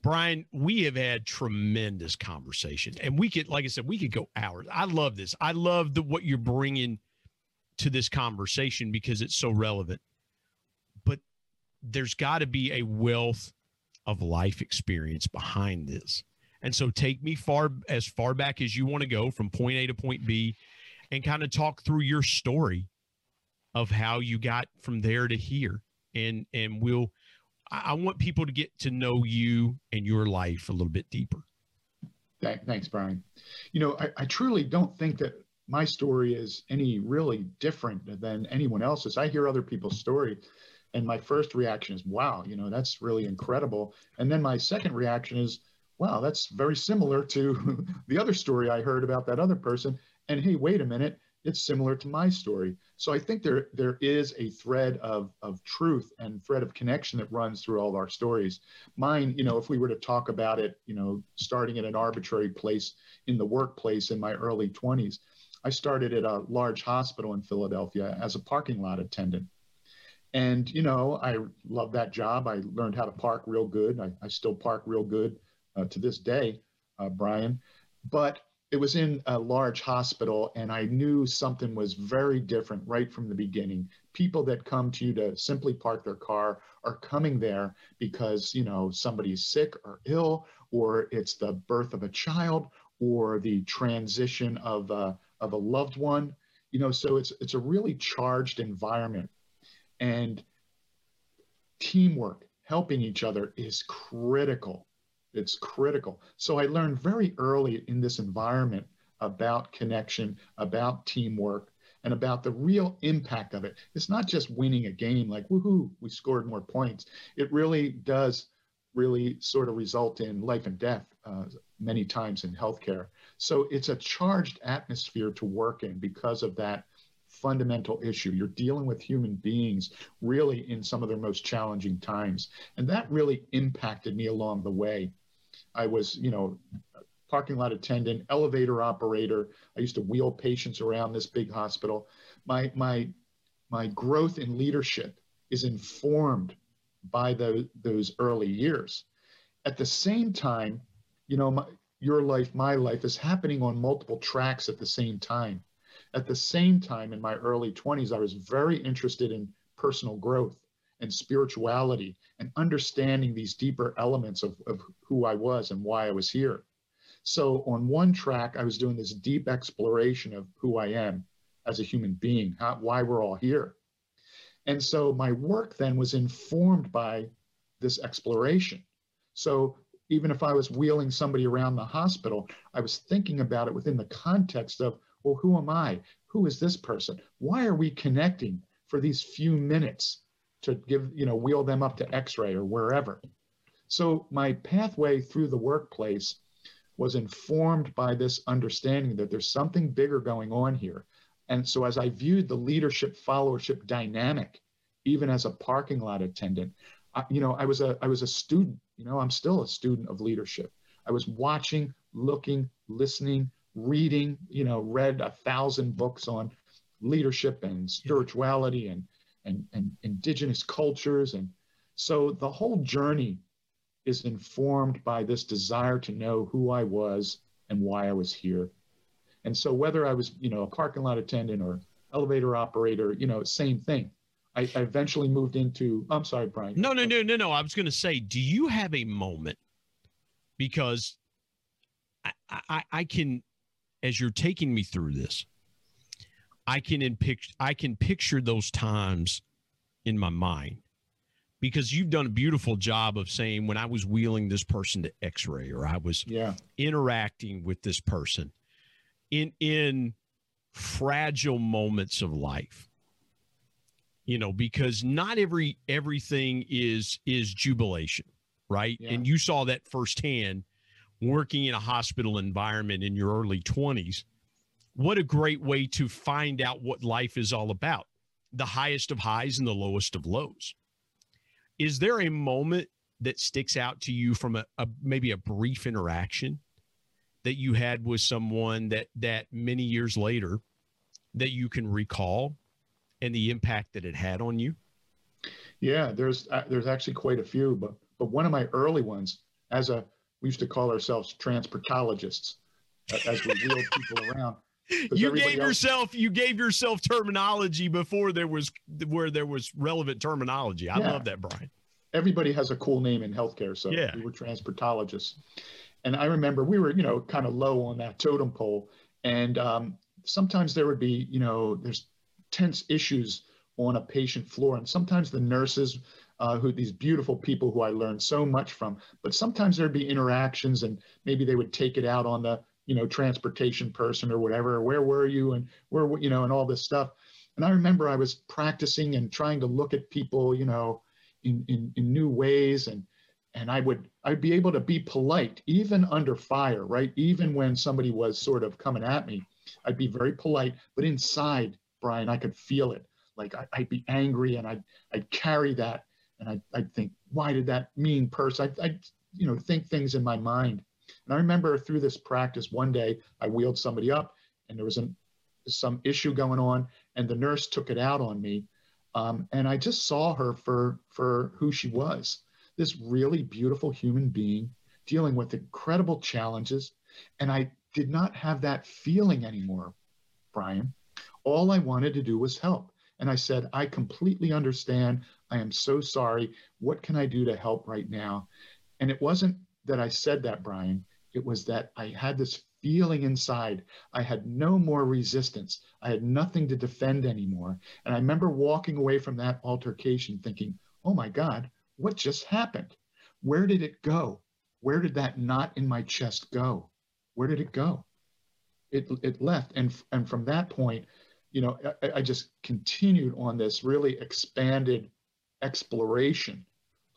B: Brian, we have had tremendous conversation, and we could, like I said, we could go hours. I love this. I love the what you're bringing to this conversation because it's so relevant. But there's got to be a wealth of life experience behind this, and so take me far as far back as you want to go from point A to point B, and kind of talk through your story of how you got from there to here, and and we'll I want people to get to know you and your life a little bit deeper.
C: Thanks, Brian. You know, I, I, truly don't think that my story is any really different than anyone else's. I hear other people's story, and my first reaction is, wow, you know, that's really incredible. And then my second reaction is, wow, that's very similar to <laughs> the other story I heard about that other person. And hey, wait a minute, it's similar to my story. So I think there there is a thread of of truth and thread of connection that runs through all of our stories. Mine, you know, if we were to talk about it, you know, starting at an arbitrary place in the workplace in my early 20s, I started at a large hospital in Philadelphia as a parking lot attendant. And, you know, I love that job. I learned how to park real good. I, I still park real good uh, to this day, uh, Brian. But it was in a large hospital and i knew something was very different right from the beginning. People that come to you to simply park their car are coming there because you know somebody's sick or ill or it's the birth of a child or the transition of a, of a loved one. You know so it's it's a really charged environment. And teamwork helping each other is critical it's critical. So I learned very early in this environment about connection, about teamwork, and about the real impact of it. It's not just winning a game like, woohoo, we scored more points. It really does really sort of result in life and death uh, many times in healthcare. So it's a charged atmosphere to work in because of that fundamental issue. You're dealing with human beings really in some of their most challenging times. And that really impacted me along the way. I was, you know, parking lot attendant, elevator operator. I used to wheel patients around this big hospital. My my my growth in leadership is informed by the, those early years. At the same time, you know, my, your life, my life is happening on multiple tracks at the same time. At the same time, in my early 20s, I was very interested in personal growth and spirituality and understanding these deeper elements of, of who I was and why I was here. So on one track, I was doing this deep exploration of who I am as a human being, how, why we're all here. And so my work then was informed by this exploration. So even if I was wheeling somebody around the hospital, I was thinking about it within the context of, well, who am I? Who is this person? Why are we connecting for these few minutes? To give, you know, wheel them up to x-ray or wherever. So my pathway through the workplace was informed by this understanding that there's something bigger going on here. And so as I viewed the leadership followership dynamic, even as a parking lot attendant, I, you know, I was a I was a student, you know, I'm still a student of leadership. I was watching, looking, listening, reading, you know, read a thousand books on leadership and spirituality and and, and indigenous cultures. And so the whole journey is informed by this desire to know who I was and why I was here. And so whether I was, you know, a parking lot attendant or elevator operator, you know, same thing. I, I eventually moved into, I'm sorry, Brian.
B: No, no, no, no, no. I was going to say, do you have a moment? Because I, I, I can, as you're taking me through this, I can in pic- I can picture those times in my mind because you've done a beautiful job of saying when I was wheeling this person to X-ray or I was
C: yeah.
B: interacting with this person in in fragile moments of life you know because not every everything is is jubilation right yeah. and you saw that firsthand working in a hospital environment in your early 20s what a great way to find out what life is all about the highest of highs and the lowest of lows is there a moment that sticks out to you from a, a maybe a brief interaction that you had with someone that that many years later that you can recall and the impact that it had on you?
C: Yeah, there's uh, there's actually quite a few, but but one of my early ones, as a we used to call ourselves transportologists, uh, as we wheeled people around.
B: You gave else, yourself you gave yourself terminology before there was where there was relevant terminology. I yeah. love that, Brian.
C: Everybody has a cool name in healthcare, so yeah. we were transportologists. And I remember we were, you know, kind of low on that totem pole, and um, sometimes there would be, you know, there's tense issues on a patient floor. And sometimes the nurses, uh, who these beautiful people who I learned so much from, but sometimes there'd be interactions and maybe they would take it out on the, you know, transportation person or whatever. Where were you? And where, you know, and all this stuff. And I remember I was practicing and trying to look at people, you know, in, in, in new ways and, and I would I'd be able to be polite even under fire, right? Even when somebody was sort of coming at me, I'd be very polite, but inside, Brian, I could feel it. Like I, would be angry and I'd, I'd carry that and I'd, I'd think, why did that mean person? I'd, I'd, you know, think things in my mind. And I remember through this practice, one day I wheeled somebody up and there was an, some issue going on and the nurse took it out on me. Um, and I just saw her for, for who she was, this really beautiful human being dealing with incredible challenges. And I did not have that feeling anymore, Brian. All I wanted to do was help. And I said, I completely understand. I am so sorry. What can I do to help right now? And it wasn't that I said that, Brian. It was that I had this feeling inside. I had no more resistance. I had nothing to defend anymore. And I remember walking away from that altercation thinking, oh my God, what just happened? Where did it go? Where did that knot in my chest go? where did it go? It, it left. And, and from that point, you know, I, I just continued on this really expanded exploration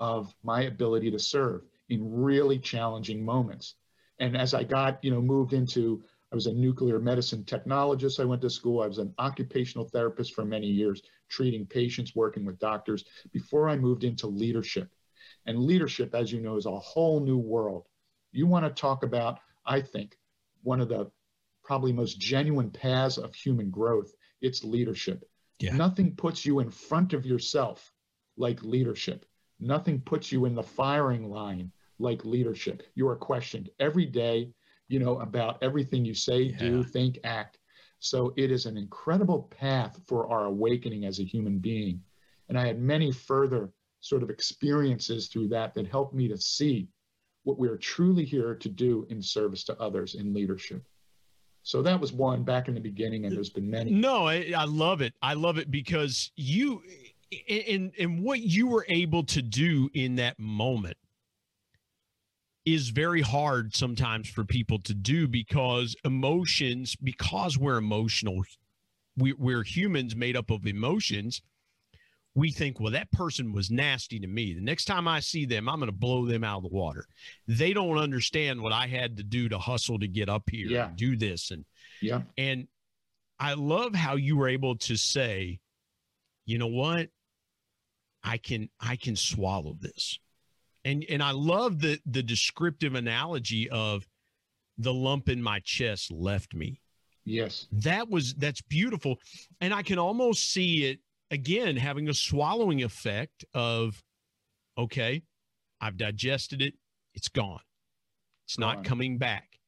C: of my ability to serve in really challenging moments. And as I got, you know, moved into, I was a nuclear medicine technologist. I went to school. I was an occupational therapist for many years, treating patients, working with doctors before I moved into leadership. And leadership, as you know, is a whole new world. You want to talk about I think, one of the probably most genuine paths of human growth. It's leadership. Yeah. Nothing puts you in front of yourself like leadership. Nothing puts you in the firing line like leadership. You are questioned every day, you know, about everything you say, yeah. do, think, act. So it is an incredible path for our awakening as a human being. And I had many further sort of experiences through that that helped me to see what we are truly here to do in service to others in leadership. So that was one back in the beginning, and there's been many.
B: No, I, I love it. I love it because you, and and what you were able to do in that moment is very hard sometimes for people to do because emotions, because we're emotional, we, we're humans made up of emotions we think, well, that person was nasty to me. The next time I see them, I'm going to blow them out of the water. They don't understand what I had to do to hustle to get up here yeah. and do this. And yeah. And I love how you were able to say, you know what? I can I can swallow this. And and I love the the descriptive analogy of the lump in my chest left me.
C: Yes.
B: That was that's beautiful. And I can almost see it again having a swallowing effect of okay i've digested it it's gone it's gone. not coming back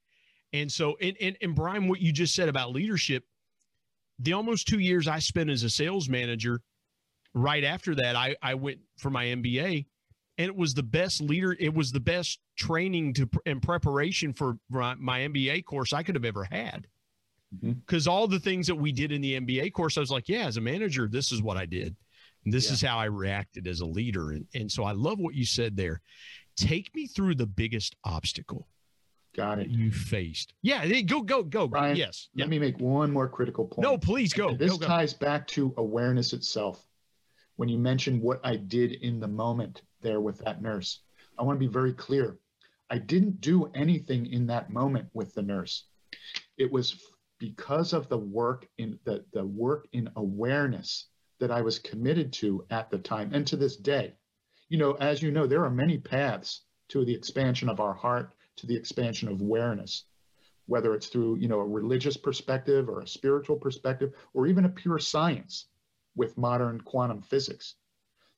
B: and so and, and and brian what you just said about leadership the almost two years i spent as a sales manager right after that i i went for my mba it was the best leader it was the best training to and preparation for my, my mba course i could have ever had because mm-hmm. all the things that we did in the MBA course, I was like, yeah, as a manager, this is what I did. And this yeah. is how I reacted as a leader. And, and so I love what you said there. Take me through the biggest obstacle
C: Got it.
B: you faced. Yeah, go go go.
C: Brian,
B: yes.
C: Let
B: Yeah.
C: me make one more critical point.
B: No, please go.
C: And this
B: go, go.
C: ties back to awareness itself. When you mentioned what I did in the moment there with that nurse, I want to be very clear. I didn't do anything in that moment with the nurse. It was because of the work in the, the work in awareness that I was committed to at the time and to this day. You know, as you know, there are many paths to the expansion of our heart, to the expansion of awareness whether it's through you know a religious perspective or a spiritual perspective or even a pure science with modern quantum physics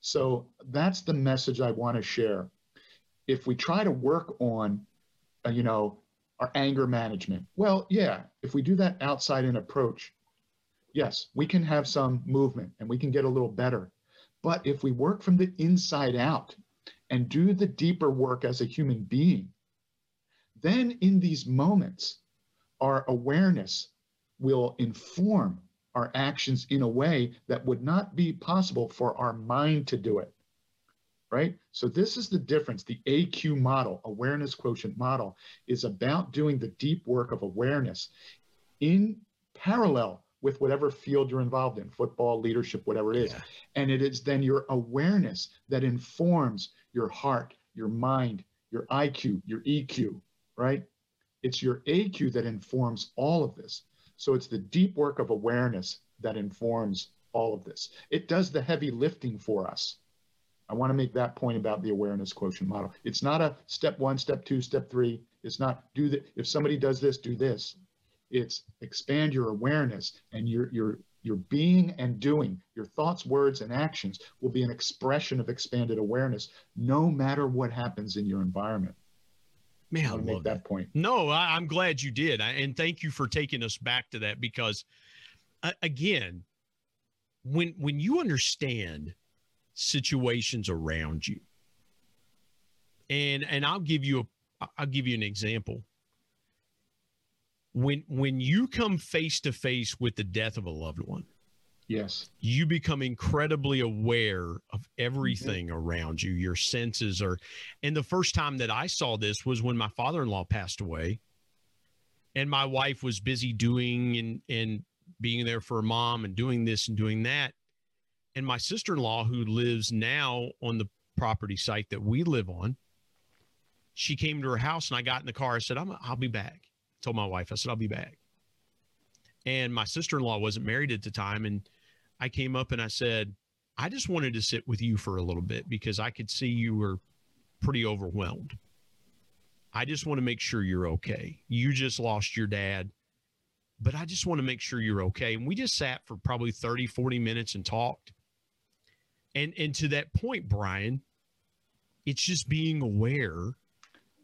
C: so that's the message i want to share. If we try to work on uh, you know our anger management well yeah if we do that outside in approach yes we can have some movement and we can get a little better. But if we work from the inside out and do the deeper work as a human being then in these moments our awareness will inform our actions in a way that would not be possible for our mind to do it. Right? So, this is the difference. The AQ model, awareness quotient model, is about doing the deep work of awareness in parallel with whatever field you're involved in football, leadership, whatever it is.
B: Yeah.
C: And it is then your awareness that informs your heart, your mind, your IQ, your EQ, right? It's your AQ that informs all of this. So it's the deep work of awareness that informs all of this. It does the heavy lifting for us. I want to make that point about the awareness quotient model. It's not a step one, step two, step three. It's not do that. If somebody does this, do this. It's expand your awareness and your your your being and doing, your thoughts, words, and actions will be an expression of expanded awareness, no matter what happens in your environment.
B: Man,
C: I
B: I
C: make
B: love
C: that
B: that.
C: point.
B: No, I, I'm glad you did, I, and thank you for taking us back to that because, uh, again, when when you understand situations around you, and and I'll give you a I'll give you an example. When when you come face to face with the death of a loved one,
C: Yes.
B: you become incredibly aware of everything mm-hmm. around you. Your senses are, and the first time that I saw this was when my father in law passed away, and my wife was busy doing and and being there for her mom and doing this and doing that, and my sister in law who lives now on the property site that we live on, she came to her house and I got in the car. I said, "I'm I'll be back." I told my wife, I said, "I'll be back." and my sister-in-law wasn't married at the time and i came up and i said i just wanted to sit with you for a little bit because i could see you were pretty overwhelmed. I just want to make sure you're okay. You just lost your dad but i just want to make sure you're okay. And we just sat for probably 30 40 minutes and talked. And and to that point brian it's just being aware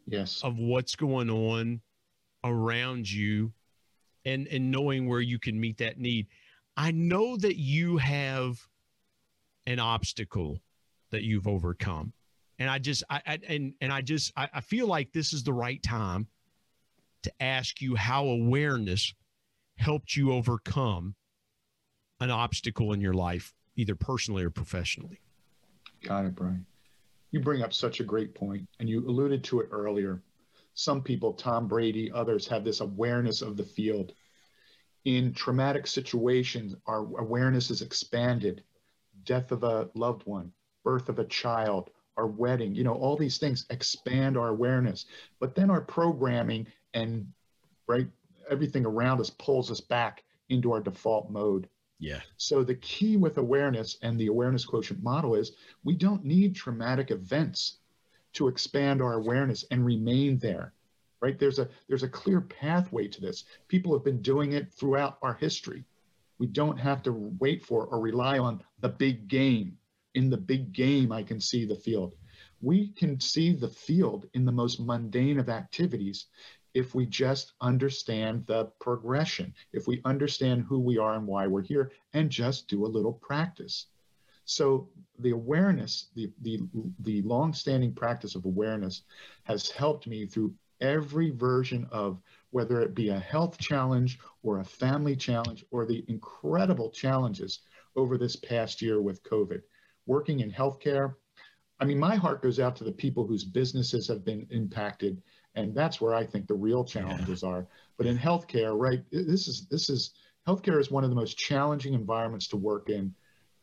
C: Yes.
B: of what's going on around you and and knowing where you can meet that need i know that you have an obstacle that you've overcome and i just i, I and and i just I, I feel like this is the right time to ask you how awareness helped you overcome an obstacle in your life either personally or professionally
C: Got it, Brian. You bring up such a great point, and you alluded to it earlier. Some people, Tom Brady, others, have this awareness of the field. In traumatic situations, our awareness is expanded. Death of a loved one, birth of a child, our wedding, you know, all these things expand our awareness. But then our programming and right everything around us pulls us back into our default mode.
B: yeah
C: So the key with awareness and the awareness quotient model is we don't need traumatic events to expand our awareness and remain there. Right? There's a there's a clear pathway to this. People have been doing it throughout our history. We don't have to wait for or rely on the big game. In the big game, I can see the field. We can see the field in the most mundane of activities if we just understand the progression, if we understand who we are and why we're here, and just do a little practice. So the awareness, the the the long-standing practice of awareness has helped me through every version of whether it be a health challenge or a family challenge or the incredible challenges over this past year with COVID. Working in healthcare, I mean, my heart goes out to the people whose businesses have been impacted And that's where I think the real challenges yeah. are. But in healthcare, right, this is this is healthcare is one of the most challenging environments to work in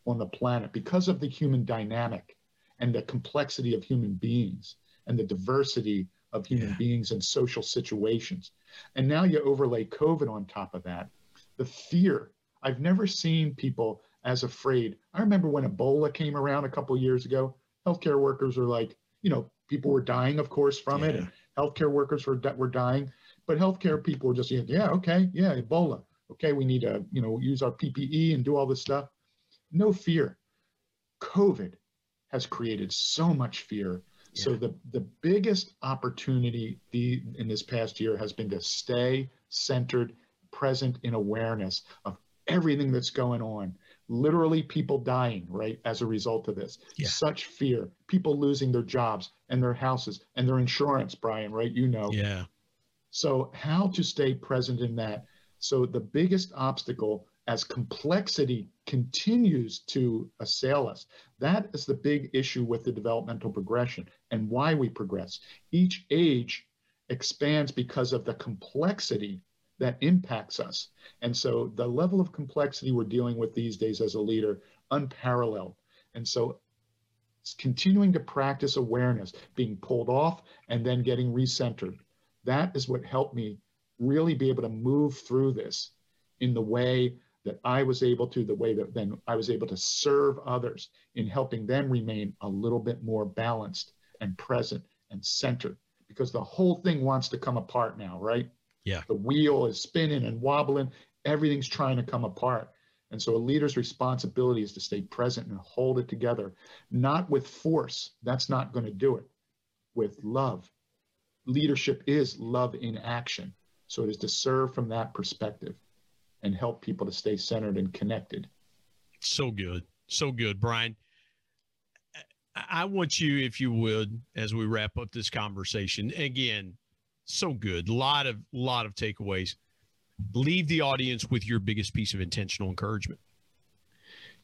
C: on the planet because of the human dynamic and the complexity of human beings and the diversity of human yeah. beings and social situations. And now you overlay COVID on top of that, the fear. I've never seen people as afraid. I remember when Ebola came around a couple years ago, healthcare workers were like, you know, people were dying, of course, from yeah. it, and healthcare workers were were dying. But healthcare people were just, yeah, okay, yeah, Ebola. Okay, we need to, you know, use our PPE and do all this stuff. No fear. COVID has created so much fear. Yeah. So the the biggest opportunity the, in this past year has been to stay centered, present in awareness of everything that's going on. Literally people dying right as a result of this. Yeah. such fear. People losing their jobs and their houses and their insurance brian right you know.
B: Yeah.
C: So how to stay present in that. So the biggest obstacle as complexity continues to assail us that is the big issue with the developmental progression and why we progress each age expands because of the complexity that impacts us. And so the level of complexity we're dealing with these days as a leader, unparalleled. And so continuing to practice awareness, being pulled off and then getting recentered. That is what helped me really be able to move through this in the way that I was able to, the way that then I was able to serve others in helping them remain a little bit more balanced and present and centered because the whole thing wants to come apart now, right?
B: Yeah.
C: The wheel is spinning and wobbling. Everything's trying to come apart. And so a leader's responsibility is to stay present and hold it together, not with force. That's not going to do it. With love. Leadership is love in action. So it is to serve from that perspective and help people to stay centered and connected.
B: So good. So good, Brian. I want you, if you would, as we wrap up this conversation, again, so good. A lot of lot of takeaways. Leave the audience with your biggest piece of intentional encouragement.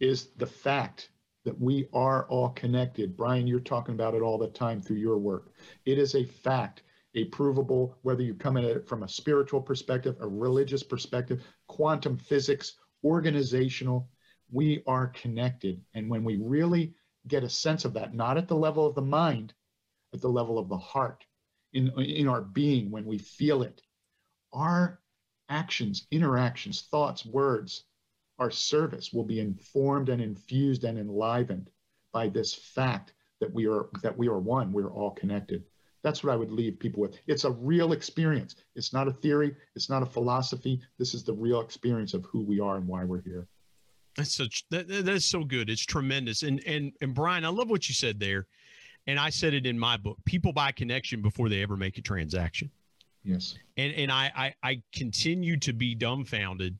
C: Is the fact that we are all connected. Brian, you're talking about it all the time through your work. It is a fact, a provable, whether you come at it from a spiritual perspective, a religious perspective, quantum physics, organizational, we are connected. And when we really get a sense of that, not at the level of the mind, at the level of the heart, in, in our being when we feel it. Our actions, interactions, thoughts, words, our service will be informed and infused and enlivened by this fact that we are that we are one, we're all connected. That's what I would leave people with. It's a real experience. It's not a theory, it's not a philosophy. This is the real experience of who we are and why we're here.
B: That's such that, that's so good. It's tremendous. And and and Brian, I love what you said there and I said it in my book. People buy connection before they ever make a transaction.
C: Yes.
B: And and I I, I continue to be dumbfounded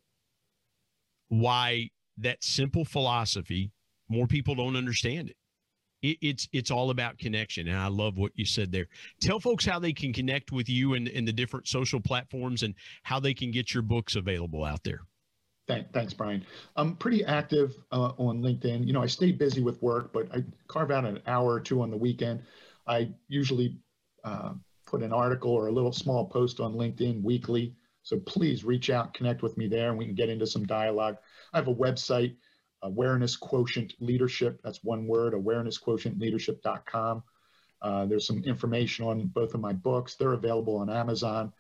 B: why that simple philosophy more people don't understand it. It. It's it's all about connection, and I love what you said there. Tell folks how they can connect with you and in, in the different social platforms, and how they can get your books available out there.
C: Thank, thanks, Brian. I'm pretty active uh, on LinkedIn. You know, I stay busy with work, but I carve out an hour or two on the weekend. I usually uh, put an article or a little small post on LinkedIn weekly. So please reach out, connect with me there, and we can get into some dialogue. I have a website, Awareness Quotient Leadership. That's one word, awarenessquotientleadership.com. Uh, there's some information on both of my books. They're available on Amazon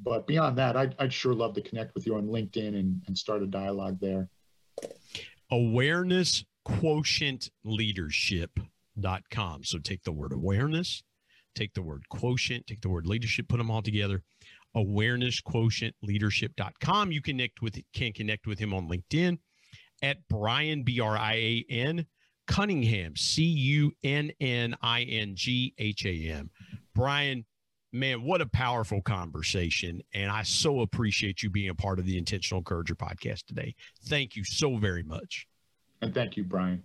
C: but beyond that, I'd, I'd sure love to connect with you on LinkedIn and, and start a dialogue there.
B: Awareness quotient leadership.com. So take the word awareness, take the word quotient, take the word leadership, put them all together. Awareness quotient leadership.com. You connect with can connect with him on LinkedIn at Brian B R I A N Cunningham C U N N I N G H A M. Brian, man, what a powerful conversation. And I so appreciate you being a part of the Intentional Encourager podcast today. Thank you so very much.
C: And thank you, Brian.